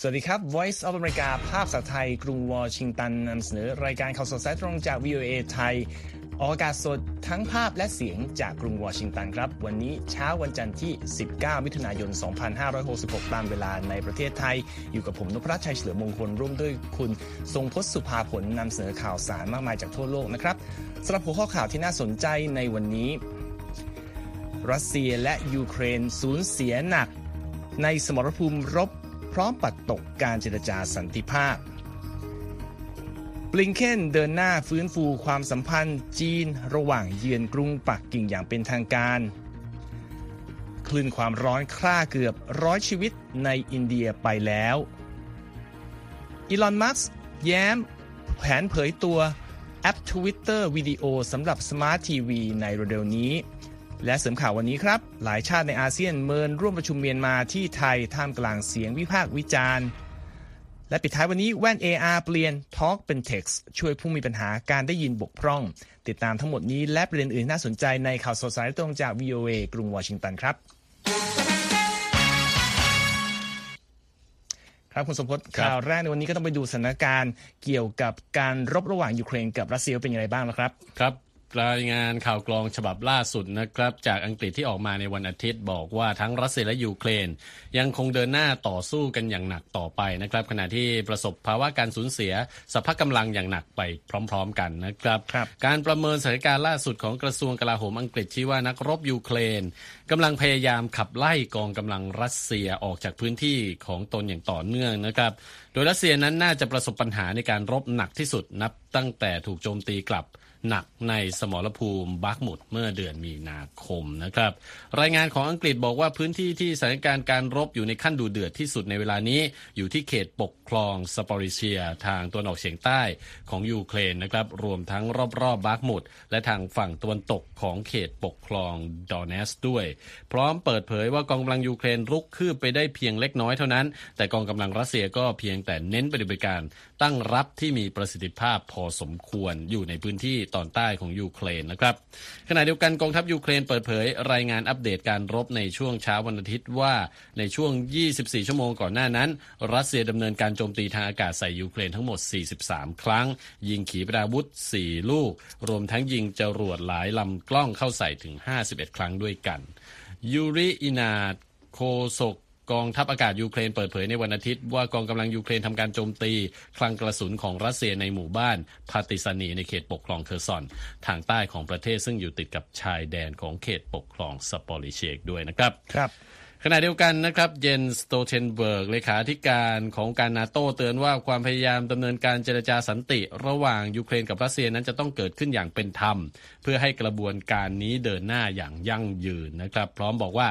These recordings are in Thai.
สวัสดีครับ Voice of America ภาพภาไทย กรุงวอชิงตันนำเสนอ รายการข่าวสดสายตรงจาก VOA ไทย ออกอากาศสดทั้งภาพและเสียงจากกรุงวอชิงตันครับ วันนี้เช้าวันจันทร์ที่ 19 มิถุนายน 2566 ตามเวลาในประเทศไทย อยู่กับผมนพรัชชัยเฉลิมมงคล ร่วมด้วยคุณทรงพศสุภาผลนำเสนอข่าวสารมากมายจากทั่วโลกนะครับสำหรับหัวข้อข่าวที่น่าสนใจในวันนี้ รัสเซียและยูเครนสูญเสียหนัก ในสมรภูมิรบ ร้อมปัดตกการเจรจาสันติภาพบลิงเคนเดินหน้าฟื้นฟูความสัมพันธ์จีนระหว่างเยือนกรุงปักกิ่งอย่างเป็นทางการ คลื่นความร้อนคร่าเกือบร้อยชีวิตในอินเดียไปแล้วอีลอน มัสแย้ม แผนเผยตัวแอป Twitter วิดีโอสำหรับ Smart TV ในเร็วนี้ และเสริมข่าววันนี้ครับ หลายชาติในอาเซียนเมินร่วมประชุมเมียนมาที่ไทยท่ามกลางเสียงวิพากษ์วิจารณ์ และปิดท้ายวันนี้แว่น AR เปลี่ยน Talk เป็น Text ช่วยผู้มีปัญหาการได้ยินบกพร่อง ติดตามทั้งหมดนี้และประเด็นอื่นน่าสนใจในข่าวสดสายตรงจาก VOA กรุงวอชิงตันครับครับคุณสมพศข่าวแรกในวันนี้ก็ต้องไปดูสถานการณ์เกี่ยวกับการรบระหว่างยูเครนกับรัสเซียเป็นอย่างไรบ้างนะครับ ครับ รายงานข่าวกรองฉบับล่าสุดนะครับ จากอังกฤษที่ออกมาในวันอาทิตย์บอกว่าทั้งรัสเซียและยูเครน ยังคงเดินหน้าต่อสู้กันอย่างหนักต่อไปนะครับ ขณะที่ประสบภาวะการสูญเสียสภาพกำลังอย่างหนักไปพร้อม ๆ กันนะครับรบการประเมินสถานการณ์ล่าสุดของกระทรวงกลาโหมอังกฤษชี้ว่านักรบยูเครนกำลังพยายามขับไล่กองกำลังรัสเซียออกจากพื้นที่ของตนอย่างต่อเนื่องนะครับ โดยรัสเซียนั้นน่าจะประสบปัญหาในการรบหนักที่สุดนับตั้งแต่ถูกโจมตีกลับ หนักในสมรภูมิบักมุดเมื่อเดือนมีนาคมนะครับ รายงานของอังกฤษบอกว่าพื้นที่ที่สถานการณ์การรบอยู่ในขั้นดุเดือดที่สุดในเวลานี้ อยู่ที่เขตปกครองซาปอริเชีย ทางตะวันออกเฉียงใต้ของยูเครนนะครับรวมทั้งรอบๆบักมุด และทางฝั่งตะวันตกของเขตปกครองดอนเนตสก์ด้วย พร้อมเปิดเผยว่ากองกำลังยูเครนรุกคืบไปได้เพียงเล็กน้อยเท่านั้น แต่กองกำลังรัสเซียก็เพียงแต่เน้นปฏิบัติการตั้งรับที่มีประสิทธิภาพพอสมควรอยู่ในพื้นที่ตอนใต้ของยูเครนนะครับขณะเดียวกันกองทัพยูเครนเปิดเผย รายงานอัปเดตการรบในช่วงเช้าวันอาทิตย์ว่าในช่วง 24 ชั่วโมงก่อนหน้านั้น รัสเซียดำเนินการโจมตีทางอากาศใส่ยูเครนทั้งหมด 43 ครั้ง ยิงขีปนาวุธ 4 ลูก รวมทั้งยิงจรวดหลายลำกล้องเข้าใส่ถึง 51 ครั้งด้วยกันยูริอิกนาตโฆษก กองทัพอากาศยูเครนเปิดเผยในวันอาทิตย์ว่ากองกำลังยูเครนทำการโจมตี คลังกระสุนของรัสเซียในหมู่บ้านพาติซานีในเขตปกครองเคอร์ซอน ทางใต้ของประเทศซึ่งอยู่ติดกับชายแดนของเขตปกครองซาปอริเชียด้วยนะครับครับขณะเดียวกันนะครับเยนสโตเทนเบิร์กเลขาธิการของการนาโตเตือนว่าความพยายามดำเนินการเจรจาสันติ ระหว่างยูเครนกับรัสเซียนั้นจะต้องเกิดขึ้นอย่างเป็นธรรม เพื่อให้กระบวนการนี้เดินหน้าอย่างยั่งยืนนะครับ พร้อมบอกว่า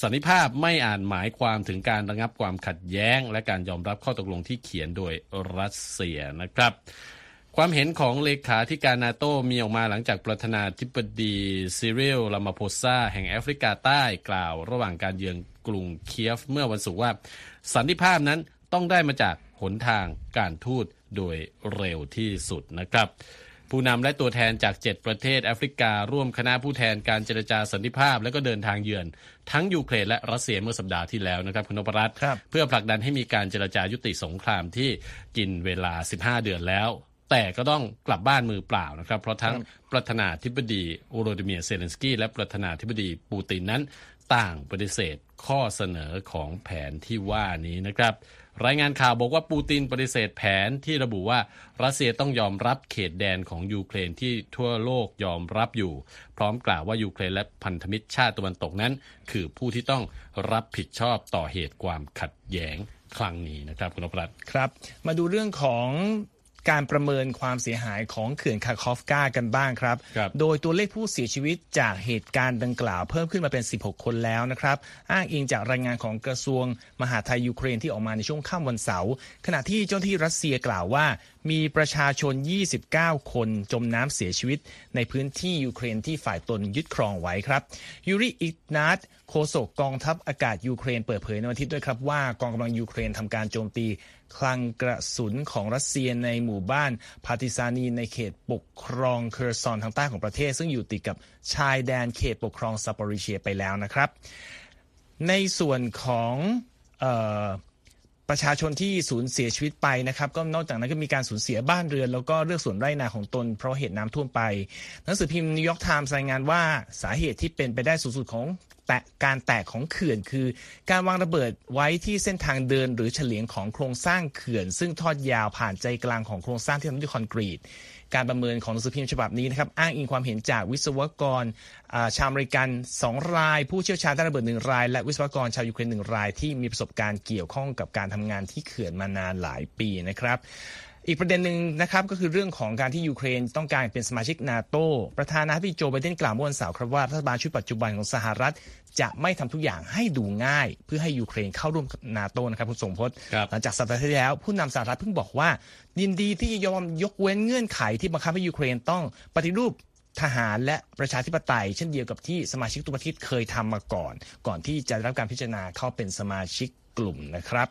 สันนิภาพไม่อ่านหมายความถึงการระงับความขัดแย้ง และการยอมรับข้อตกลงที่เขียนโดยรัสเซียนะครับ ความเห็นของเลขาธิการนาโตมีออกมาหลังจากประธานาธิบดีซิเรียลลามาโพซาแห่งแอฟริกาใต้กล่าว ระหว่างการเยือนกรุงเคียฟเมื่อวันศุกร์ว่า สันติภาพนั้นต้องได้มาจากหนทางการทูตโดยเร็วที่สุดนะครับ ผู้นำและตัวแทนจาก 7 ประเทศแอฟริกา ร่วมคณะผู้แทนการเจรจาสันติภาพ และก็เดินทางเยือน ทั้งยูเครนและรัสเซียเมื่อสัปดาห์ที่แล้วนะครับคุณนพรัตน์เพื่อผลักดันให้มีการเจรจายุติสงครามที่กินเวลา 15 เดือนแล้ว แต่ก็ต้องกลับบ้านมือเปล่านะครับ เพราะทั้งประธานาธิบดีโวโลดิเมียร์เซเลนสกี้และประธานาธิบดีปูตินนั้น ต่างปฏิเสธข้อเสนอของแผนที่ว่านี้นะครับ รายงานข่าวบอกว่าปูตินปฏิเสธแผนที่ระบุว่ารัสเซียต้องยอมรับเขตแดนของยูเครนที่ทั่วโลกยอมรับอยู่ พร้อมกล่าวว่ายูเครนและพันธมิตรชาติตะวันตกนั้น คือผู้ที่ต้องรับผิดชอบต่อเหตุความขัดแย้งครั้งนี้นะครับคุณนพรัตน์ครับ มาดูเรื่องของ การประเมินความเสียหายของเขื่อนคาคอฟกากันบ้างครับรบโดยตัวเลขผู้เสียชีวิตจากเหตุการณ์ดังกล่าวเพิ่มขึ้นมาเป็น 16 คนแล้วนะครับ อ้างอิงจากรายงานของกระทรวงมหาดไทยยูเครนที่ออกมาในช่วงค่ำวันเสาร์ขณะที่เจ้าหน้าที่รัสเซียกล่าวว่า มีประชาชน 29 คนจมน้ำเสียชีวิต ในพื้นที่ยูเครนที่ฝ่ายตนยึดครองไว้ครับยูริอิกนาตโฆษกกองทัพอากาศยูเครนเปิดเผยในวันอาทิตย์ด้วยครับว่ากองกำลังยูเครนทำการโจมตีคลังกระสุนของรัสเซียในหมู่บ้านพาติซานีในเขตปกครองเคอร์ซอนทางใต้ของประเทศ ซึ่งอยู่ติดกับชายแดนเขตปกครองซาปอริเชียไปแล้วนะครับ ในส่วนของ ประชาชนที่สูญเสียชีวิตไปนะครับ ก็นอกจากนั้นก็มีการสูญเสียบ้านเรือน แล้วก็เรือกสวนไร่นาของตนเพราะเหตุน้ำท่วมไป หนังสือพิมพ์นิวยอร์กไทม์รายงานว่าสาเหตุที่เป็นไปได้สูงสุดของ แตะการแตกของเขื่อนคือ การวางระเบิดไว้ที่เส้นทางเดินหรือเฉลียงของโครงสร้างเขื่อน ซึ่งทอดยาวผ่านใจกลางของโครงสร้างที่ทำด้วยคอนกรีตการประเมินของหนังสือพิมพ์ฉบับนี้นะครับอ้างอิงความเห็นจากวิศวกรชาวอเมริกัน 2 ราย ผู้เชี่ยวชาญด้านระเบิดหนึ่งราย และวิศวกรชาวยูเครนหนึ่งราย ที่มีประสบการณ์เกี่ยวข้องกับการทำงานที่เขื่อนมานานหลายปีนะครับ อีกประเด็นหนึ่งนะครับก็คือเรื่องของการที่ยูเครนต้องการเป็นสมาชิกนาโตประธานาธิบดีโจไบเดนกล่าวเมื่อวันเสาร์ครับว่ารัฐบาลชุดปัจจุบันของสหรัฐ จะไม่ทำทุกอย่างให้ดูง่าย เพื่อให้ยูเครนเข้าร่วมนาโตนะครับคุณสมพศหลังจากสัปดาห์ที่แล้ว ผู้นำสหรัฐเพิ่งบอกว่ายินดีที่จะยอมยกเว้นเงื่อนไขที่บังคับให้ยูเครนต้องปฏิรูปทหารและประชาธิปไตย เช่นเดียวกับที่สมาชิกตุประเทศเคยทำมาก่อน ก่อนที่จะรับการพิจารณาเข้าเป็นสมาชิกกลุ่มนะครับ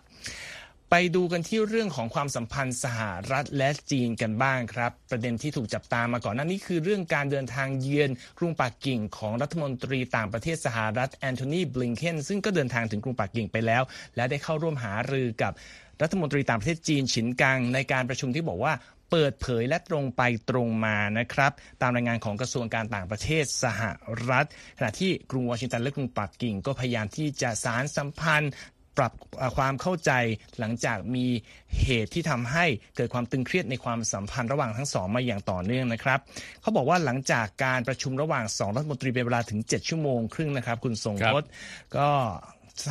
ไปดูกันที่เรื่องของความสัมพันธ์สหรัฐและจีนกันบ้างครับ ประเด็นที่ถูกจับตามมาก่อนหน้านี้คือเรื่องการเดินทางเยือนกรุงปักกิ่งของรัฐมนตรีต่างประเทศสหรัฐแอนโทนีบลิงเคนซึ่งก็เดินทางถึงกรุงปักกิ่งไปแล้ว และได้เข้าร่วมหารือกับรัฐมนตรีต่างประเทศจีนฉินกัง ในการประชุมที่บอกว่าเปิดเผยและตรงไปตรงมานะครับ ตามรายงานของกระทรวงการต่างประเทศสหรัฐ ขณะที่กรุงวอชิงตันและกรุงปักกิ่ง ก็พยายามที่จะสารสัมพันธ์ ปรับความเข้าใจหลังจากมีเหตุที่ทำให้เกิดความตึงเครียดในความสัมพันธ์ระหว่างทั้งสองมาอย่างต่อเนื่องนะครับเขาบอกว่าหลังจากการประชุมระหว่างสองรัฐมนตรีเป็นเวลาถึง 7 ชั่วโมงครึ่งนะครับ คุณทรงพจน์ก็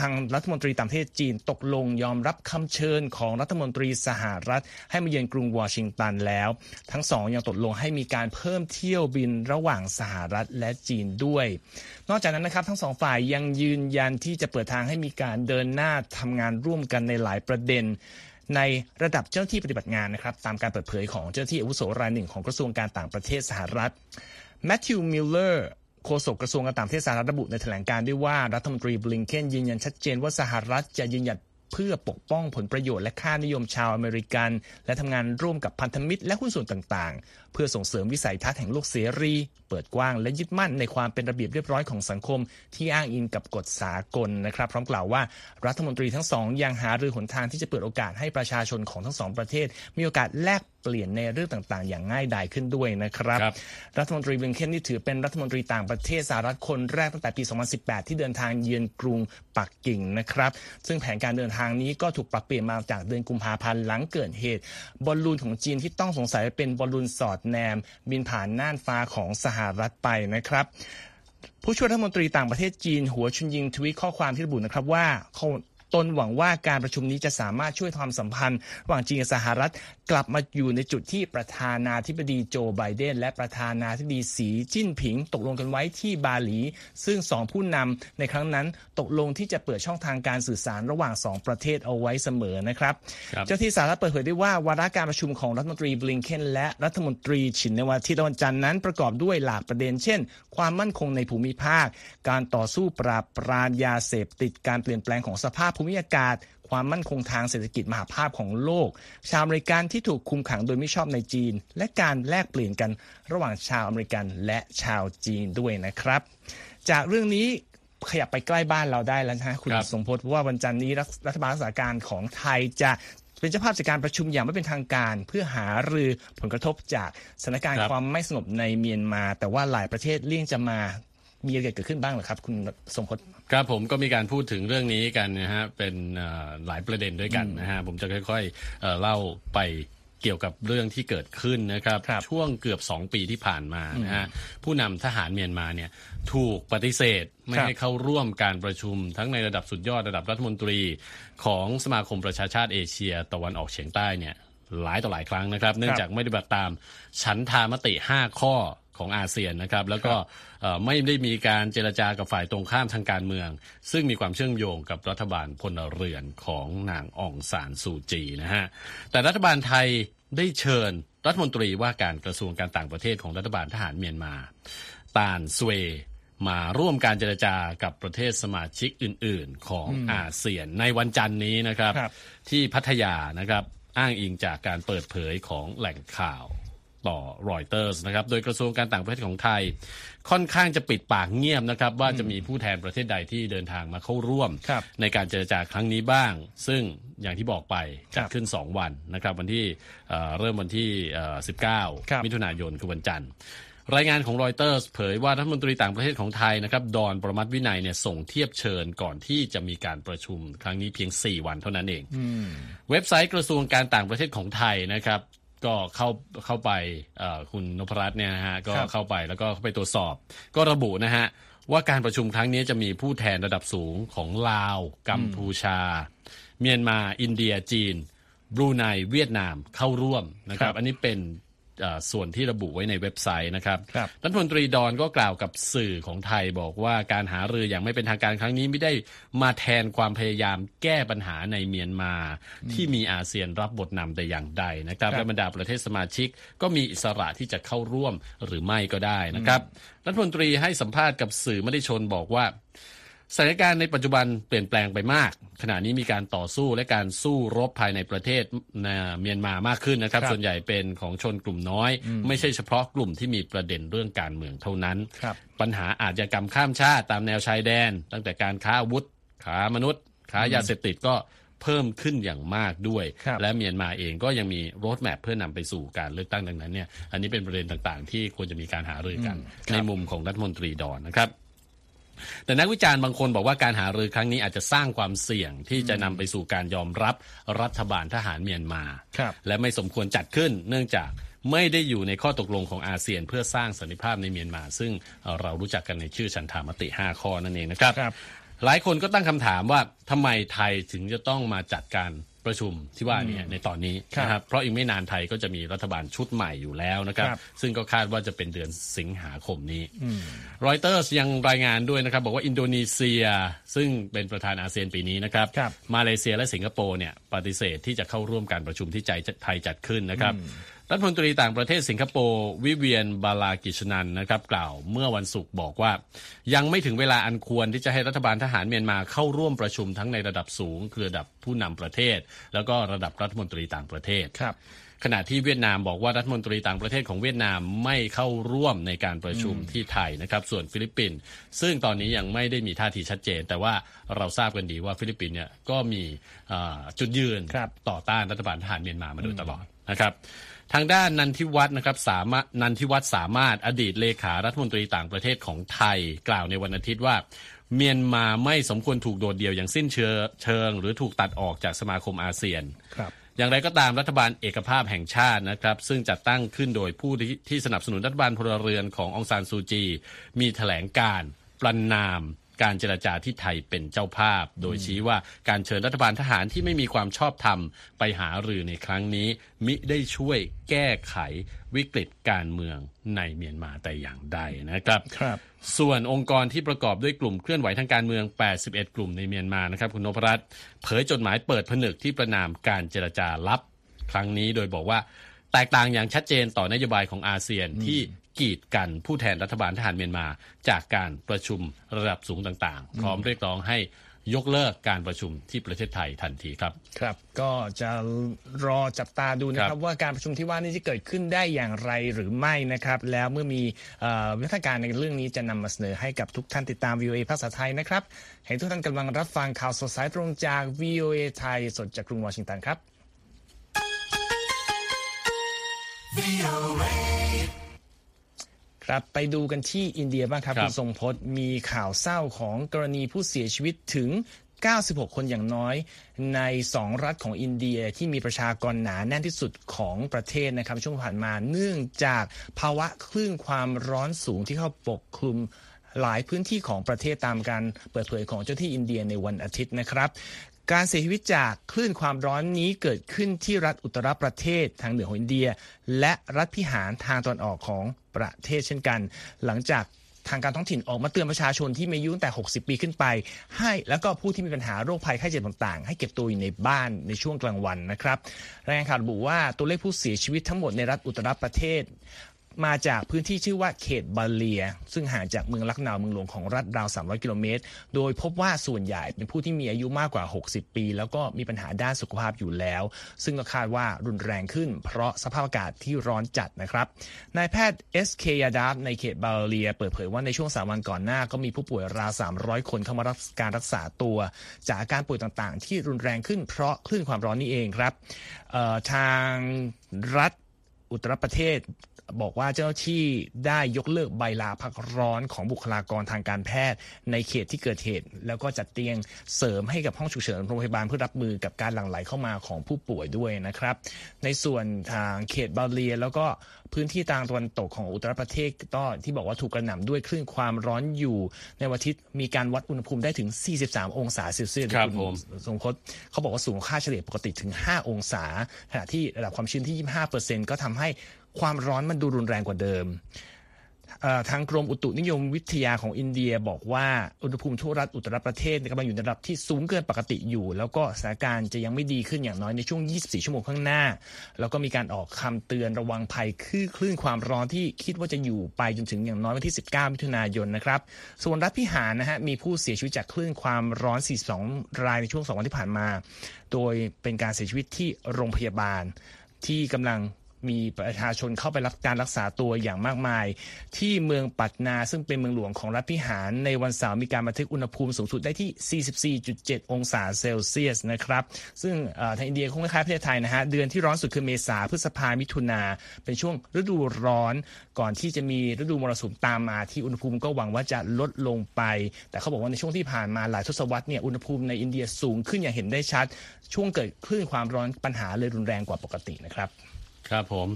ทางรัฐมนตรีต่างประเทศจีนตกลงยอมรับคำเชิญของรัฐมนตรีสหรัฐ ให้มาเยือนกรุงวอชิงตันแล้ว ทั้งสองยังตกลงให้มีการเพิ่มเที่ยวบินระหว่างสหรัฐและจีนด้วย นอกจากนั้นนะครับทั้งสองฝ่ายยังยืนยันที่จะเปิดทางให้มีการเดินหน้าทำงานร่วมกันในหลายประเด็นในระดับเจ้าหน้าที่ปฏิบัติงานนะครับตามการเปิดเผยของเจ้าหน้าที่อาวุโสรายหนึ่งของกระทรวงการต่างประเทศสหรัฐแมทธิวมิลเลอร์ โฆษกกระทรวงการต่างประเทศสหรัฐระบุในแถลงการณ์ด้วยว่ารัฐมนตรีบลิงเคนยืนยันชัดเจนว่าสหรัฐจะยืนหยัดเพื่อปกป้องผลประโยชน์และค่านิยมชาวอเมริกัน และทำงานร่วมกับพันธมิตรและหุ้นส่วนต่างๆ เพื่อส่งเสริมวิสัยทัศน์แห่งโลกเสรี ปิดกว้าง และยึดมั่นในความเป็นระเบียบเรียบร้อยของสังคม ที่อ้างอิงกับกฎสากลนะครับ พร้อมกล่าวว่ารัฐมนตรีทั้งสองยังหารือหนทางที่จะเปิดโอกาสให้ประชาชนของทั้งสองประเทศ มีโอกาสแลกเปลี่ยนในเรื่องต่างๆ อย่างง่ายดายขึ้นด้วยนะครับรบรัฐมนตรีบลิงเคนนี่ถือเป็นรัฐมนตรีต่างประเทศสหรัฐคนแรกตั้งแต่ปี 2018 ที่เดินทางเยือนกรุงปักกิ่งนะครับ ซึ่งแผนการเดินทางนี้ก็ถูกปรับเปลี่ยนมาจากเดือนกุมภาพันธ์หลังเกิดเหตุ บอลลูนของจีนที่ต้องสงสัยเป็นบอลลูนสอดแนม บินผ่านน่านฟ้าของสหรัฐไปนะครับผู้ช่วยรัฐมนตรีต่างประเทศจีน หัวชุนยิงทวีตข้อความที่ระบุนะครับว่า ตนหวังว่าการประชุมนี้จะสามารถช่วยความสัมพันธ์ระหว่างจีนกับสหรัฐกลับมาอยู่ในจุดที่ประธานาธิบดีโจไบเดน และประธานาธิบดีสีจิ้นผิง ตกลงกันไว้ที่บาหลี ซึ่งสองผู้นำในครั้งนั้นตกลงที่จะเปิดช่องทางการสื่อสารระหว่างสองประเทศเอาไว้เสมอนะครับรบเจ้าที่สหรัฐเปิดเผยได้ว่าวาระการประชุมของรัฐมนตรีบลิงเคนและรัฐมนตรีฉินในวันที่วันจันทร์นั้นประกอบด้วยหลากประเด็น เช่น ความมั่นคงในภูมิภาค การต่อสู้ปราบปรามยาเสพติดการเปลี่ยนแปลงของสภาพภูมิอากาศ ความมั่นคงทางเศรษฐกิจมหาภาพของโลก ชาวอเมริกันที่ถูกคุมขังโดยไม่ชอบในจีน และการแลกเปลี่ยนกันระหว่างชาวอเมริกันและชาวจีนด้วยนะครับ จากเรื่องนี้ขยับไปใกล้บ้านเราได้แล้วนะ คุณสมพศว่าวันจันทร์นี้รัฐบาลรักษาการของไทยจะเป็นเจ้าภาพจากการประชุมอย่างไม่เป็นทางการ เพื่อหารือผลกระทบจากสถานการณ์ความไม่สงบในเมียนมา แต่ว่าหลายประเทศเลี่ยงจะมา มีอะไรเกิดขึ้นบ้างหรือครับ คุณสมพศครับผมก็มีการพูดถึงเรื่องนี้กันนะฮะเป็นหลายประเด็นด้วยกันนะฮะผมจะค่อยๆเล่าไปเกี่ยวกับเรื่องที่เกิดขึ้นนะครับรบช่วงเกือบ 2 ปีที่ผ่านมานะฮะผู้นำทหารเมียนมาเนี่ยถูกปฏิเสธไม่ให้เข้าร่วมการประชุมทั้งในระดับสุดยอดระดับรัฐมนตรีของสมาคมประชาชาติเอเชีย ตะวันออกเฉียงใต้เนี่ยหลายต่อหลายครั้งนะครับ เนื่องจากไม่ได้บัติตามฉันทามติ 5 ข้อ ของอาเซียนนะครับ แล้วก็ไม่ได้มีการเจรจากับฝ่ายตรงข้ามทางการเมือง ซึ่งมีความเชื่อมโยงกับรัฐบาลพลเรือนของนางองซานซูจีนะฮะแต่รัฐบาลไทยได้เชิญรัฐมนตรีว่าการกระทรวงการต่างประเทศของรัฐบาลทหารเมียนมาตานสเวมาร่วมการเจรจากับประเทศสมาชิกอื่น ๆ ของอาเซียนในวันจันทร์นี้นะครับรบที่พัทยานะครับอ้างอิงจากการเปิดเผยของแหล่งข่าว ต่อรอยเตอร์สนะครับ โดยกระทรวงการต่างประเทศของไทย ค่อนข้างจะปิดปากเงียบนะครับ ว่าจะมีผู้แทนประเทศใดที่เดินทางมาเข้าร่วมครับในการเจรจาครั้งนี้บ้าง ซึ่งอย่างที่บอกไปครัจับดขึ้น 2 วันนะครับ วันที่เอ่อเริ่มวันที่เอ่อครับ19 มิถุนายนคือวันจันทร์รายงานของรอยเตอร์สเผยว่ารัฐมนตรีต่างประเทศของไทยนะครับดอนประมัติวินัยเนี่ยส่งเทียบเชิญก่อนที่จะมีการประชุมครั้งนี้เพียง 4 วันเท่านั้นเอง เว็บไซต์กระทรวงการต่างประเทศของไทยนะครับ ก็เข้าเข้าไปเอ่อคุณนพรัตน์เนี่ยนะฮะก็ครับเข้าไปแล้วก็เข้าไปตรวจสอบ ก็ระบุนะฮะว่าการประชุมครั้งนี้จะมีผู้แทนระดับสูงของลาว กัมพูชา เมียนมา อินเดียจีนบรูไนเวียดนามเข้าร่วมนะครับครับอันนี้เป็นเอ่อ ส่วนที่ระบุไว้ในเว็บไซต์นะครับครับรัฐมนตรีดอนก็กล่าวกับสื่อของไทยบอกว่าการหารืออย่างไม่เป็นทางการครั้งนี้ไม่ได้มาแทนความพยายามแก้ปัญหาในเมียนมา ที่มีอาเซียนรับบทนำแต่อย่างใดนะครับครับและบรรดาประเทศสมาชิก ก็มีอิสระที่จะเข้าร่วมหรือไม่ก็ได้นะครับรัฐมนตรีให้สัมภาษณ์กับสื่อไม่ได้ชนบอกว่า สถานการณ์ในปัจจุบันเปลี่ยนแปลงไปมาก ขณะนี้มีการต่อสู้และการสู้รบภายในประเทศในเมียนมามากขึ้นนะครับครับ ส่วนใหญ่เป็นของชนกลุ่มน้อย ไม่ใช่เฉพาะกลุ่มที่มีประเด็นเรื่องการเมืองเท่านั้นครับปัญหาอาชญากรรมข้ามชาติตามแนวชายแดน ตั้งแต่การค้าอาวุธค้ามนุษย์ค้ายาเสพติดก็เพิ่มขึ้นอย่างมากด้วยครับและเมียนมาเองก็ยังมีโรดแมพเพื่อนำไปสู่การเลือกตั้งดังนั้นเนี่ยอันนี้เป็นประเด็นต่างๆ ที่ควรจะมีการหารือกันในมุมของรัฐมนตรีดอนนะครับ แต่นักวิจารณ์บางคนบอกว่าการหารือครั้งนี้อาจจะสร้างความเสี่ยงที่จะนำไปสู่การยอมรับรัฐบาลทหารเมียนมาครับและไม่สมควรจัดขึ้น เนื่องจากไม่ได้อยู่ในข้อตกลงของอาเซียน เพื่อสร้างสันติภาพในเมียนมา ซึ่งเอ่อเรารู้จักกันในชื่อฉันทามติ 5 ข้อนั่นเองนะครับครับ หลายคนก็ตั้งคำถามว่าทำไมไทยถึงจะต้องมาจัดการประชุมที่ว่านี้ในตอนนี้ครับนะครับเพราะอีกไม่นานไทยก็จะมีรัฐบาลชุดใหม่อยู่แล้วนะครับครับซึ่งก็คาดว่าจะเป็นเดือนสิงหาคมนี้รอยเตอร์สยังรายงานด้วยนะครับ บอกว่าอินโดนีเซียซึ่งเป็นประธานอาเซียนปีนี้นะครับครับ มาเลเซียและสิงคโปร์เนี่ยปฏิเสธที่จะเข้าร่วมการประชุมที่ใจไทยจัดขึ้นนะครับ รัฐมนตรีต่างประเทศสิงคโปร์วิเวียนบาลากิชนันนะครับกล่าวเมื่อวันศุกร์บอกว่า ยังไม่ถึงเวลาอันควรที่จะให้รัฐบาลทหารเมียนมาเข้าร่วมประชุมทั้งในระดับสูง คือระดับผู้นำประเทศ แล้วก็ระดับรัฐมนตรีต่างประเทศครับขณะที่เวียดนามบอกว่ารัฐมนตรีต่างประเทศของเวียดนามไม่เข้าร่วมในการประชุมที่ไทยนะครับ ส่วนฟิลิปปินส์ซึ่งตอนนี้ยังไม่ได้มีท่าทีชัดเจน แต่ว่าเราทราบกันดีว่าฟิลิปปินส์เนี่ยก็มีอ่าจุดยืนครับต่อต้านรัฐบาลทหารเมียนมามาโดยตลอดนะครับ ทางด้านนันทิวัฒน์นะครับสามารถนันทิวัฒน์สามารถอดีตเลขารัฐมนตรีต่างประเทศของไทย กล่าวในวันอาทิตย์ว่าเมียนมาไม่สมควรถูกโดดเดี่ยวอย่างสิ้นเชิงเชิง หรือถูกตัดออกจากสมาคมอาเซียนครับอย่างไรก็ตามรัฐบาลเอกภาพแห่งชาตินะครับ ซึ่งจัดตั้งขึ้นโดยผู้ที่ที่สนับสนุนรัฐบาลพลเรือนขององซานซูจี มีแถลงการณ์ประนาม การเจรจาที่ไทยเป็นเจ้าภาพ โดยชี้ว่าการเชิญรัฐบาลทหารที่ไม่มีความชอบธรรมไปหารือในครั้งนี้ มิได้ช่วยแก้ไขวิกฤตการเมืองในเมียนมาแต่อย่างใดนะครับครับ ส่วนองค์กรที่ประกอบด้วยกลุ่มเคลื่อนไหวทางการเมือง 81 กลุ่มในเมียนมานะครับคุณนพรัตน์เผยจดหมายเปิดผนึกที่ประนามการเจรจาลับครั้งนี้โดยบอกว่าแตกต่างอย่างชัดเจนต่อนโยบายของอาเซียนที่ กีดกันผู้แทนรัฐบาลทหารเมียนมาจากการประชุมระดับสูงต่างๆ พร้อมเรียกร้องให้ยกเลิกการประชุมที่ประเทศไทยทันทีครับ ครับ ก็จะรอจับตาดูนะคครัรับบว่าการประชุมที่ว่านี้จะเกิดขึ้นได้อย่างไรหรือไม่นะครับ แล้วเมื่อมีเอ่อวิธีการในเรื่องนี้จะนำมาเสนอให้กับทุกท่านติดตาม VOA ภาษาไทยนะครับ ให้ทุกท่านกำลังรับฟังข่าวสดสายตรงจาก VOA ไทยสดจากกรุงวอชิงตันครับ ครับไปดูกันที่อินเดียบ้างครับครับคุณทรงพจน์มีข่าวเศร้าของกรณีผู้เสียชีวิตถึง 96 คนอย่างน้อย ใน 2 รัฐของอินเดียที่มีประชากรหนาแน่นที่สุดของประเทศนะครับช่วงผ่านมาเนื่องจากภาวะคลื่นความร้อนสูงที่เข้าปกคลุมหลายพื้นที่ของประเทศตามการเปิดเผยของเจ้าที่อินเดียในวันอาทิตย์นะครับ การเสียชีวิตจากคลื่นความร้อนนี้เกิดขึ้นที่รัฐอุตรประเทศทางเหนือของอินเดีย และรัฐพิหารทางตอนออกของประเทศเช่นกัน หลังจากทางการท้องถิ่นออกมาเตือนประชาชนที่มีอายุตั้งแต่ 60 ปีขึ้นไป ให้แล้วก็ผู้ที่มีปัญหาโรคภัยไข้เจ็บต่างๆ ให้เก็บตัวอยู่ในบ้านในช่วงกลางวันนะครับรายงานข่าวระบุว่าตัวเลขผู้เสียชีวิตทั้งหมดในรัฐอุตตรประเทศ มาจากพื้นที่ชื่อว่าเขตบาเลีย ซึ่งห่างจากเมืองลักนาวเมืองหลวงของรัฐราว 300 กิโลเมตร โดยพบว่าส่วนใหญ่เป็นผู้ที่มีอายุมากกว่า 60 ปี แล้วก็มีปัญหาด้านสุขภาพอยู่แล้ว ซึ่งก็คาดว่ารุนแรงขึ้น เพราะสภาพอากาศที่ร้อนจัดนะครับนายแพทย์เอสเคยาดาฟในเขตบาเลีย เปิดเผยว่าในช่วงสามวันก่อนหน้าก็มีผู้ป่วยราว 300 คนเข้ามารับการรักษาตัว จากอาการป่วยต่างๆ ที่รุนแรงขึ้นเพราะคลื่นความร้อนนี่เองครับทางรัฐ อุตรประเทศบอกว่าเจ้าหน้าที่ได้ยกเลิกใบลาพักร้อนของบุคลากรทางการแพทย์ ในเขตที่เกิดเหตุ แล้วก็จัดเตียงเสริมให้กับห้องฉุกเฉินโรงพยาบาลเพื่อรับมือกับการหลั่งไหลเข้ามาของผู้ป่วยด้วยนะครับ ในส่วนทางเขตบาเลียแล้วก็ พื้นที่ทางตะวันตกของอุตรประเทศก็ที่บอกว่าถูกกระหน่ำด้วยคลื่นความร้อนอยู่ ในวันอาทิตย์มีการวัดอุณหภูมิได้ถึง 43 องศาเซลเซียสครับผมสงคตเขาบอกว่าสูงค่าเฉลี่ยปกติถึง 5 องศาขณะที่ระดับความชื้นที่ 25%ก็ทำให้ความร้อนมันดูรุนแรงกว่าเดิม ทางกรมอุตุนิยมวิทยาของอินเดียบอกว่าอุณหภูมิทั่วรัฐอุตรประเทศกำลังอยู่ในระดับที่สูงเกินปกติอยู่ แล้วก็สถานการณ์จะยังไม่ดีขึ้นอย่างน้อยในช่วง 24 ชั่วโมงข้างหน้า แล้วก็มีการออกคำเตือนระวังภัยคลื่นคลื่นความร้อนที่คิดว่าจะอยู่ไปจนถึงอย่างน้อยวันที่ 19 มิถุนายนนะครับ ส่วนรัฐพิหารนะฮะมีผู้เสียชีวิตจากคลื่นความร้อน 42 รายในช่วง 2 วันที่ผ่านมา โดยเป็นการเสียชีวิตที่โรงพยาบาลที่กำลัง มีประชาชนเข้าไปรับการรักษาตัวอย่างมากมาย ที่เมืองปัตนาซึ่งเป็นเมืองหลวงของรัฐพิหารในวันเสาร์มีการบันทึกอุณหภูมิสูงสุดได้ที่ 44.7 องศาเซลเซียสนะครับ ซึ่งทางอินเดียคงคล้ายประเทศไทยนะฮะเดือนที่ร้อนสุดคือเมษาพฤษภามิถุนาเป็นช่วงฤดูร้อน ก่อนที่จะมีฤดูมรสุมตามมาที่อุณหภูมิก็หวังว่าจะลดลงไป แต่เขาบอกว่าในช่วงที่ผ่านมาหลายทศวรรษเนี่ยอุณหภูมิในอินเดียสูงขึ้นอย่างเห็นได้ชัด ช่วงเกิดคลื่นความร้อนปัญหาเลยรุนแรงกว่าปกตินะครับ ครับผม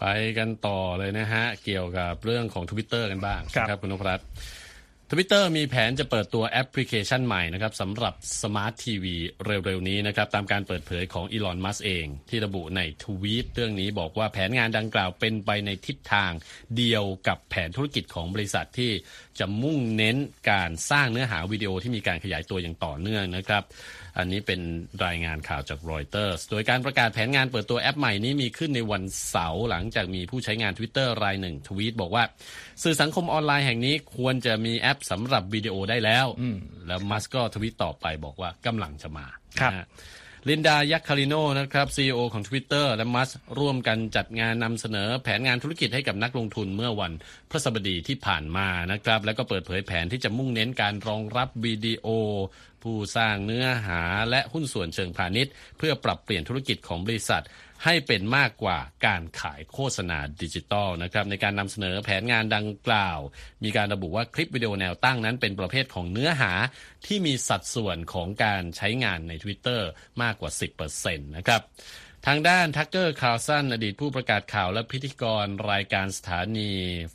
ไปกันต่อเลยนะฮะ เกี่ยวกับเรื่องของทวิตเตอร์กันบ้างครับคุณนพรัตน์ทวิตเตอร์มีแผนจะเปิดตัวแอปพลิเคชันใหม่นะครับสำหรับสมาร์ททีวีเร็วๆ นี้นะครับตามการเปิดเผยของอีลอนมัสเอง ที่ระบุในทวีตเรื่องนี้บอกว่าแผนงานดังกล่าวเป็นไปในทิศทางเดียวกับแผนธุรกิจของบริษัทที่จะมุ่งเน้นการสร้างเนื้อหาวิดีโอที่มีการขยายตัวอย่างต่อเนื่องนะครับ อันนี้เป็นรายงานข่าวจากรอยเตอร์สโดยการประกาศแผนงานเปิดตัวแอปใหม่นี้มีขึ้นในวันเสาร์หลังจากมีผู้ใช้งาน Twitter รายหนึ่งทวีตบอกว่า สื่อสังคมออนไลน์แห่งนี้ควรจะมีแอปสำหรับวิดีโอได้แล้ว แล้วมัสก็ทวีตต่อไปบอกว่ากำลังจะมาครับลินดายักคาริโนนะครับ CEO ของ Twitter และมัสร่วมกันจัดงานนำเสนอแผนงานธุรกิจให้กับนักลงทุนเมื่อวันพฤหัสบดีที่ผ่านมานะครับ แล้วก็เปิดเผยแผนที่จะมุ่งเน้นการรองรับวิดีโอผู้สร้างเนื้อหาและหุ้นส่วนเชิงพาณิชย์ เพื่อปรับเปลี่ยนธุรกิจของบริษัท ให้เป็นมากกว่าการขายโฆษณาดิจิตอลนะครับในการนำเสนอแผนงานดังกล่าว มีการระบุว่าคลิปวิดีโอแนวตั้งนั้นเป็นประเภทของเนื้อหาที่มีสัดส่วนของการใช้งานใน Twitter มากกว่า 10%นะครับ ทางด้านทักเกอร์คาร์ลสันอดีตผู้ประกาศข่าวและพิธีกรรายการสถานี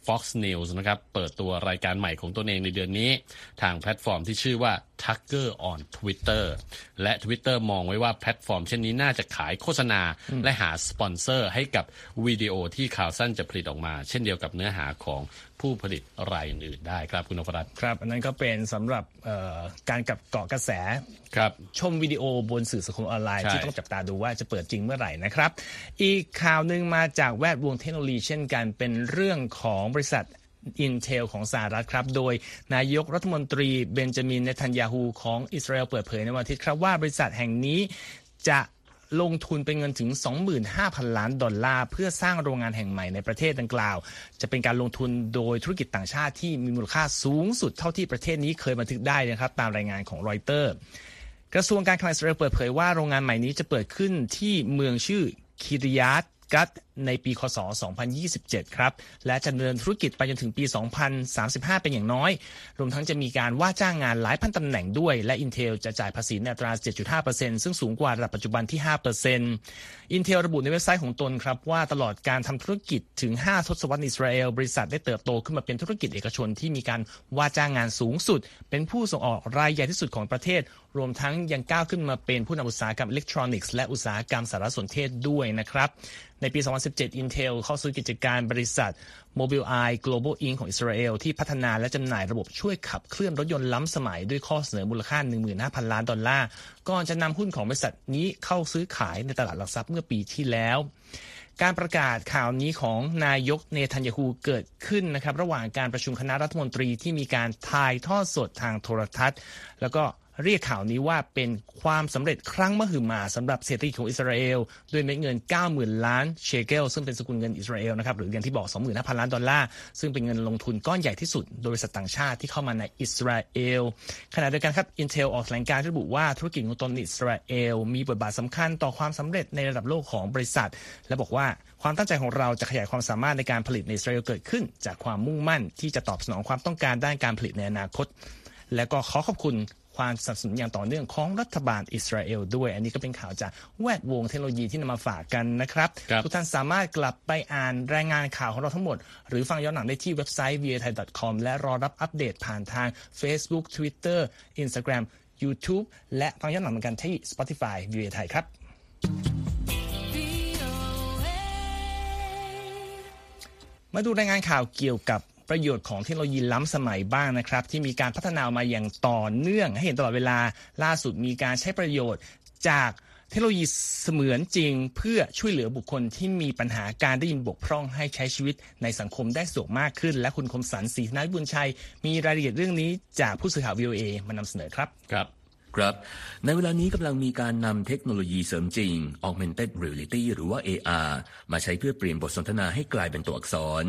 Fox News นะครับ เปิดตัวรายการใหม่ของตัวเองในเดือนนี้ ทางแพลตฟอร์มที่ชื่อว่า Tucker on Twitter และ Twitter มองไว้ว่าแพลตฟอร์มเช่นนี้น่าจะขายโฆษณาและหาสปอนเซอร์ให้กับวิดีโอที่คาร์ลสันจะผลิตออกมา เช่นเดียวกับเนื้อหาของ ผู้ผลิตรายอื่นได้ครับคุณนพรัตน์ครับ อันนั้นก็เป็นสำหรับการกับเกาะกระแสครับชมวิดีโอบนสื่อสังคมออนไลน์ ที่ต้องจับตาดูว่าจะเปิดจริงเมื่อไหร่นะครับ อีกข่าวหนึ่งมาจากแวดวงเทคโนโลยีเช่นกันเป็นเรื่องของบริษัท Intel ของสหรัฐครับ โดยนายกรัฐมนตรีเบนจามินเนทันยาฮูของอิสราเอลเปิดเผยในวันอาทิตย์ครับว่าบริษัทแห่งนี้จะ ลงทุนเป็นเงินถึง 25,000 ล้านดอลลาร์เพื่อสร้างโรงงานแห่งใหม่ในประเทศดังกล่าว จะเป็นการลงทุนโดยธุรกิจต่างชาติที่มีมูลค่าสูงสุดเท่าที่ประเทศนี้เคยบันทึกได้นะครับตามรายงานของรอยเตอร์กระทรวงการคลังอิสราเอลเปิดเผยว่าโรงงานใหม่นี้จะเปิดขึ้นที่เมืองชื่อคิริยัตกัต ในปีคศ 2027 ครับ และจะดำเนินธุรกิจไปจนถึงปี 2035 เป็นอย่างน้อย รวมทั้งจะมีการว่าจ้างงานหลายพันตำแหน่งด้วย และ Intel จะจ่ายภาษีในอัตรา 7.5%ซึ่งสูงกว่าระดับปัจจุบันที่ 5% Intel ระบุในเว็บไซต์ของตนครับว่าตลอดการทำธุรกิจถึง 5 ทศวรรษอิสราเอล บริษัทได้เติบโตขึ้นมาเป็นธุรกิจเอกชนที่มีการว่าจ้างงานสูงสุด เป็นผู้ส่งออกรายใหญ่ที่สุดของประเทศ รวมทั้งยังก้าวขึ้นมาเป็นผู้นำอุตสาหกรรมอิเล็กทรอนิกส์และอุตสาหกรรมสารสนเทศด้วยนะครับในปี2017 Intel เข้าซื้อกิจการบริษัท Mobileye Global Inc. ของอิสราเอลที่พัฒนาและจำหน่ายระบบช่วยขับเคลื่อนรถยนต์ล้ำสมัยด้วยข้อเสนอมูลค่า 15,000 ล้านดอลลาร์ ก่อนจะนำหุ้นของบริษัทนี้เข้าซื้อขายในตลาดหลักทรัพย์เมื่อปีที่แล้วการประกาศข่าวนี้ของนายกเนทันยาฮูเกิดขึ้นนะครับ ระหว่างการประชุมคณะรัฐมนตรีที่มีการถ่ายทอดสดทางโทรทัศน์ แล้วก็ เรียกข่าวนี้ว่าเป็นความสำเร็จครั้งมหึมาสำหรับเศรษฐกิจของอิสราเอลด้วยเม็ดเงิน 90,000 ล้านเชเกลซึ่งเป็นสกุลเงินอิสราเอลนะครับหรืออย่างที่บอก 25,000 ล้านดอลลาร์ ซึ่งเป็นเงินลงทุนก้อนใหญ่ที่สุด โดยบริษัทต่างชาติที่เข้ามาในอิสราเอลขณะเดียวกันครับ Intel ออกแถลงการระบุว่าธุรกิจของตนอิสราเอลมีบทบาทสำคัญต่อความสำเร็จในระดับโลกของบริษัท และบอกว่าความตั้งใจของเราจะขยายความสามารถในการผลิตในอิสราเอลเกิดขึ้น จากความมุ่งมั่นที่จะตอบสนองความต้องการด้านการผลิตในอนาคตและก็ขอขอบคุณ ความสนับสนุนอย่างต่อเนื่องของรัฐบาลอิสราเอลด้วย อันนี้ก็เป็นข่าวจากแวดวงเทคโนโลยีที่นำมาฝากกันนะครับทุกท่านสามารถกลับไปอ่านรายงานข่าวของเราทั้งหมด หรือฟังย้อนหลังได้ที่เว็บไซต์ v a t h a i c o m และรอรับอัปเดตผ่านทาง Facebook Twitter Instagram YouTube และฟังย้อนหลังเหมือนกันที่ Spotify v a t h a i ครับมาดูรายงานข่าวเกี่ยวกับ ประโยชน์ของเทคโนโลยีล้ำสมัยบ้างนะครับ ที่มีการพัฒนามาอย่างต่อเนื่อง ให้เห็นตลอดเวลาล่าสุดมีการใช้ประโยชน์จากเทคโนโลยีเสมือนจริงเพื่อช่วยเหลือบุคคลที่มีปัญหาการได้ยินบกพร่องให้ใช้ชีวิตในสังคมได้สะดวกมากขึ้น และคุณคมสันศรีธนบุญชัย มีรายละเอียดเรื่องนี้จากผู้สื่อข่าว VOA มานำเสนอครับครับ ครับในเวลานี้กำลังมีการนำเทคโนโลยีเสริมจริง Augmented Reality หรือว่า AR มาใช้เพื่อเปลี่ยนบทสนทนาให้กลายเป็นตัวอักษร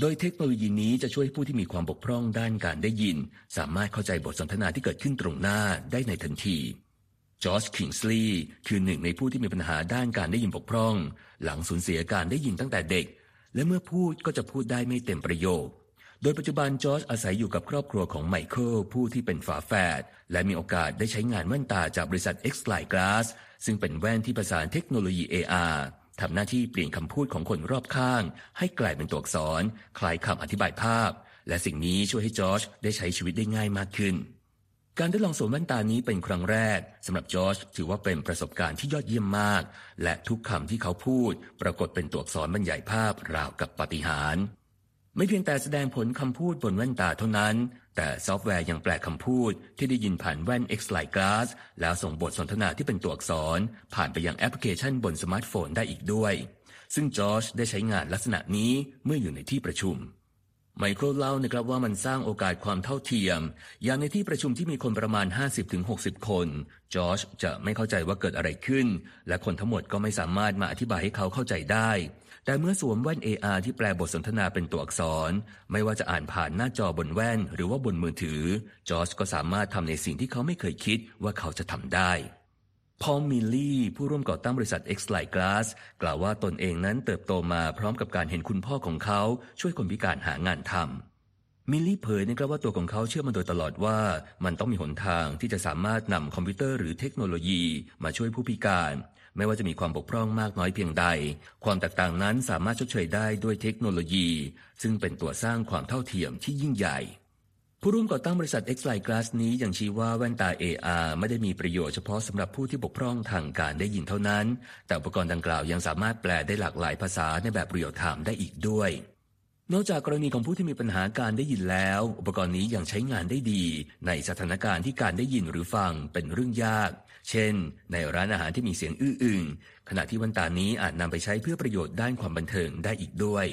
โดยเทคโนโลยีนี้จะช่วยผู้ที่มีความบกพร่องด้านการได้ยิน สามารถเข้าใจบทสนทนาที่เกิดขึ้นตรงหน้าได้ในทันทีจอร์จคิงส์ลีย์คือหนึ่งในผู้ที่มีปัญหาด้านการได้ยินบกพร่อง หลังสูญเสียการได้ยินตั้งแต่เด็ก และเมื่อพูดก็จะพูดได้ไม่เต็มประโยค โดยปัจจุบันจอร์จอาศัยอยู่กับครอบครัวของไมเคิลผู้ที่เป็นฝาแฝดและมีโอกาสได้ใช้งานแว่นตาจากบริษัท X Light Glass ซึ่งเป็นแว่นที่ประสานเทคโนโลยี AR ทำหน้าที่เปลี่ยนคำพูดของคนรอบข้าง ให้กลายเป็นตัวอักษร คล้ายคำอธิบายภาพ และสิ่งนี้ช่วยให้จอร์จได้ใช้ชีวิตได้ง่ายมากขึ้น การได้ลองสวมแว่นตานี้เป็นครั้งแรกสำหรับจอร์จถือว่าเป็นประสบการณ์ที่ยอดเยี่ยมมาก และทุกคำที่เขาพูด ปรากฏเป็นตัวอักษรบรรยายภาพราวกับปาฏิหาริย์ ไม่เพียงแต่แสดงผลคำพูดบนแว่นตาเท่านั้น แต่ซอฟต์แวร์ยังแปลคำพูดที่ได้ยินผ่านแว่น XRAI Glass แล้วส่งบทสนทนาที่เป็นตัวอักษร ผ่านไปยังแอปพลิเคชันบนสมาร์ทโฟนได้อีกด้วย ซึ่งจอร์จได้ใช้งานลักษณะนี้เมื่ออยู่ในที่ประชุม ไมเคิลเล่านะครับว่ามันสร้างโอกาสความเท่าเทียม อย่างในที่ประชุมที่มีคนประมาณ 50-60 คน จอร์จจะไม่เข้าใจว่าเกิดอะไรขึ้น และคนทั้งหมดก็ไม่สามารถมาอธิบายให้เขาเข้าใจได้ แต่เมื่อสวมแว่น AR ที่แปลบทสนทนาเป็นตัวอักษร ไม่ว่าจะอ่านผ่านหน้าจอบนแว่น หรือว่าบนมือถือ จอร์จก็สามารถทำในสิ่งที่เขาไม่เคยคิดว่าเขาจะทำได้ พอลมิลลี่ผู้ร่วมก่อตั้งบริษัท XRAI Glass กล่าวว่าตนเองนั้นเติบโตมาพร้อมกับการเห็นคุณพ่อของเขาช่วยคนพิการหางานทำมิลลี่เผยนะครับว่าตัวของเขาเชื่อมาโดยตลอดว่ามันต้องมีหนทางที่จะสามารถนำคอมพิวเตอร์หรือเทคโนโลยีมาช่วยผู้พิการ ไม่ว่าจะมีความบกพร่องมากน้อยเพียงใด ความแตกต่างนั้นสามารถชดเชยได้ด้วยเทคโนโลยี ซึ่งเป็นตัวสร้างความเท่าเทียมที่ยิ่งใหญ่ ผู้ร่วมก่อตั้งบริษัท X Light Glass นี้ยังชี้ว่าแว่นตา AR ไม่ได้มีประโยชน์เฉพาะสำหรับผู้ที่บกพร่องทางการได้ยินเท่านั้น แต่อุปกรณ์ดังกล่าวยังสามารถแปลได้หลากหลายภาษาในแบบเรียลไทม์ได้อีกด้วย นอกจากกรณีของผู้ที่มีปัญหาการได้ยินแล้ว อุปกรณ์นี้ยังใช้งานได้ดี ในสถานการณ์ที่การได้ยินหรือฟังเป็นเรื่องยาก เช่น ในร้านอาหารที่มีเสียงอื้ออึงขณะที่ว่นตานี้อาจนำไปใช้เพื่อประโยชน์ด้านความบันเทิงได้อีกด้วย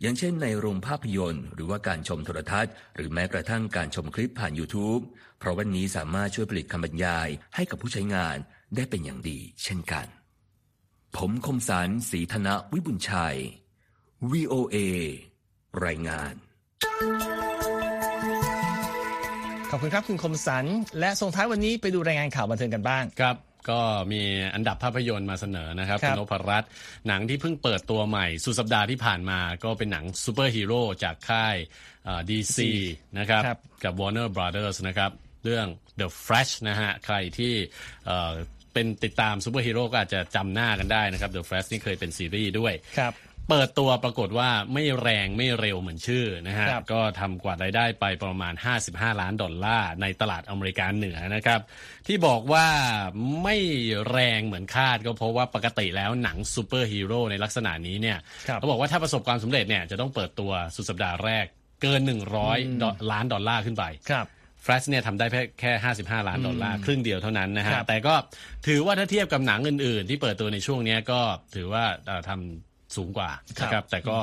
อย่างเช่น ในโรงภาพยนตร์ หรือว่าการชมโทรทัศน์ หรือแม้กระทั่งการชมคลิปผ่าน YouTube เพราะวันนี้สามารถช่วยผลิตคำบรรยายให้กับผู้ใช้งานได้เป็นอย่างดี เช่นกัน ผมคมสารสีธนวิบุญชัย VOA รายงาน ขอบคุณครับคุณคมสัน และส่งท้ายวันนี้ไปดูรายงานข่าวบันเทิงกันบ้างครับก็มีอันดับภาพยนตร์มาเสนอนะครับครับคุณนพรัตน์หนังที่เพิ่งเปิดตัวใหม่ สุดสัปดาห์ที่ผ่านมาก็เป็นหนังซูเปอร์ฮีโร่จากค่ายดีซีนะครับครับกับ Warner Brothers นะครับ เรื่อง The Flash นะฮะ ใครที่เอ่อเป็นติดตามซูเปอร์ฮีโร่ก็อาจจะจำหน้ากันได้นะครับ The Flash นี่เคยเป็นซีรีส์ด้วยครับ เปิดตัวปรากฏว่าไม่แรงไม่เร็วเหมือนชื่อนะฮะครับก็ทำกวาดรายได้ไปประมาณ 55 ล้านดอลลาร์ในตลาดอเมริกาเหนือนะครับ ที่บอกว่าไม่แรงเหมือนคาดก็เพราะว่าปกติแล้วหนังซูเปอร์ฮีโร่ในลักษณะนี้เนี่ยครับเขาบอกว่าถ้าประสบความสำเร็จเนี่ยจะต้องเปิดตัวสุดสัปดาห์แรกเกิน 100ดอลล้านดอลลาร์ขึ้นไปครับแฟลชเนี่ยทำได้แค่แค่ 55 ล้านดอลลาร์ครึ่งเดียวเท่านั้นนะฮะครับแต่ก็ถือว่าถ้าเทียบกับหนังอื่น ๆ ที่เปิดตัวในช่วงเนี้ยก็ถือว่าเอ่อทำ สูงกว่านะครับแต่ก็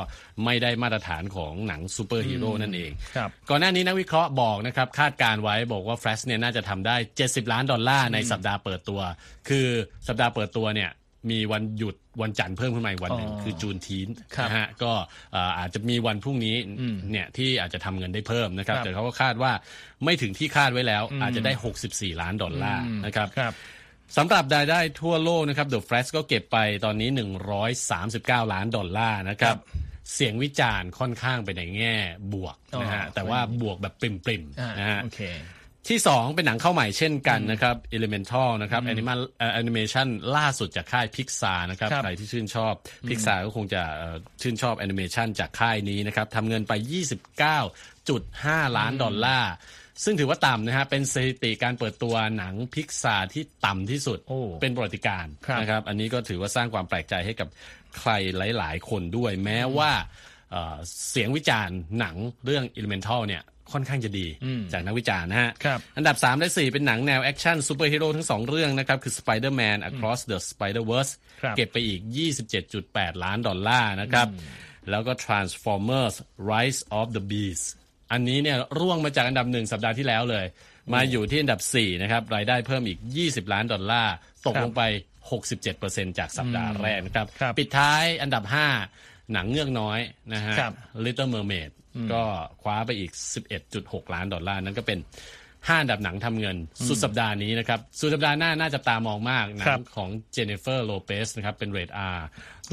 ไม่ได้มาตรฐานของหนังซูเปอร์ฮีโร่นั่นเองครับก่อนหน้านี้นักวิเคราะห์บอกนะครับคาดการณ์ไว้บอกว่า Flash เนี่ยน่าจะทำได้ 70 ล้านดอลลาร์ในสัปดาห์เปิดตัว คือสัปดาห์เปิดตัวเนี่ยมีวันหยุดวันจันทร์เพิ่มขึ้นมาอีกวันหนึ่งอ๋อคือ Juneteenth ครับนะฮะก็เอ่ออาจจะมีวันพรุ่งนี้เนี่ยที่อาจจะทำเงินได้เพิ่มนะครับครับ แต่เขาก็คาดว่าไม่ถึงที่คาดไว้แล้วอาจจะได้ 64 ล้านดอลลาร์นะครับครับ สำหรับรายได้ทั่วโลกนะครับ The Flash ก็เก็บไปตอนนี้ 139 ล้านดอลลาร์นะครับ เสียงวิจารณ์ค่อนข้างไปในแง่บวกนะฮะอ๋อแต่ว่าบวกแบบปริ่มอ่าๆนะฮะโอเคที่ 2 เป็นหนังเข้าใหม่เช่นกันนะครับ Elemental นะครับแอนิเมแอนิเมชันล่าสุดจากค่าย Pixar นะครับครับ ใครที่ชื่นชอบ Pixar ก็คงจะเอ่อชื่นชอบแอนิเมชันจากค่ายนี้นะครับทำเงินไป 29.5 ล้านดอลลาร์ ซึ่งถือว่าต่ำนะฮะเป็นสถิติการเปิดตัวหนังพิกซาที่ต่ำที่สุดโอ้เป็นประวัติการณ์ครับนะครับ อันนี้ก็ถือว่าสร้างความแปลกใจให้กับใครหลาย ๆ คนด้วย แม้ว่าเอ่อเสียงวิจารณ์หนังเรื่อง Elemental เนี่ยค่อนข้างจะดีจากนักวิจารณ์นะฮะครับอันดับ 3 และ 4 เป็นหนังแนวแอคชั่นซูเปอร์ฮีโร่ทั้ง 2 เรื่องนะครับ คือ Spider-Man Across the Spider-Verse ครับเก็บไปอีก 27.8 ล้านดอลลาร์นะครับ แล้วก็ Transformers Rise of the Beast อันนี้เนี่ยร่วงมาจากอันดับหนึ่งสัปดาห์ที่แล้วเลย มาอยู่ที่อันดับ 4 นะครับ รายได้เพิ่มอีก 20 ล้านดอลลาร์ ตกครับลงไป 67%จากสัปดาห์แรกนะครับครับ ปิดท้ายอันดับ 5 หนังเงือกน้อยนะฮะครับ Little Mermaid ก็คว้าไปอีก 11.6 ล้านดอลลาร์ นั่นก็เป็น5อันดับหนังทำเงิน สุดสัปดาห์นี้นะครับ สุดสัปดาห์หน้าน่าจับตามองมาก หนังครับของ Jennifer Lopez นะครับ เป็นเรท R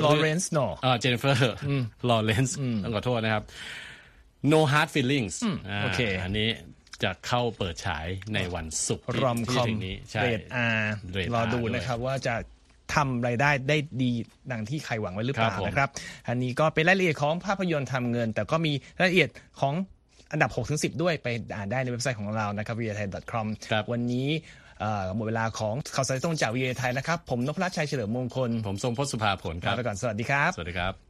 Lawrence เนอะเออเจเนฟเฟอร์ลอเรนซ์ต้องขอโทษนะครับ No Hard Feelings าโอเคอันนี้จะเข้าเปิดฉายในวันศุกร์ที่รอมคที่อมถึงนี้ใช่เรดอาเรทรอดูด้วยนะครับว่าจะทำรายได้ได้ดีดังที่ใครหวังไว้หรือเปล่าครับผมนะครับ อันนี้ก็เป็นรายละเอียดของภาพยนตร์ทำเงิน แต่ก็มีรายละเอียดของอันดับ 6 ถึง 10 ด้วยไปอ่านได้ในเว็บไซต์ของเรานะครับ v i a t h a i com ครับวันนี้เอ่อหมดเวลาของข่าวสารตรงจาก v i a t h a i นะครับ ผมนพรัชชัยเฉลิมมงคล ผมทรงพจน์สุภาผลคลารับไปก่อนสวัสดีครับ สวัสดีครับ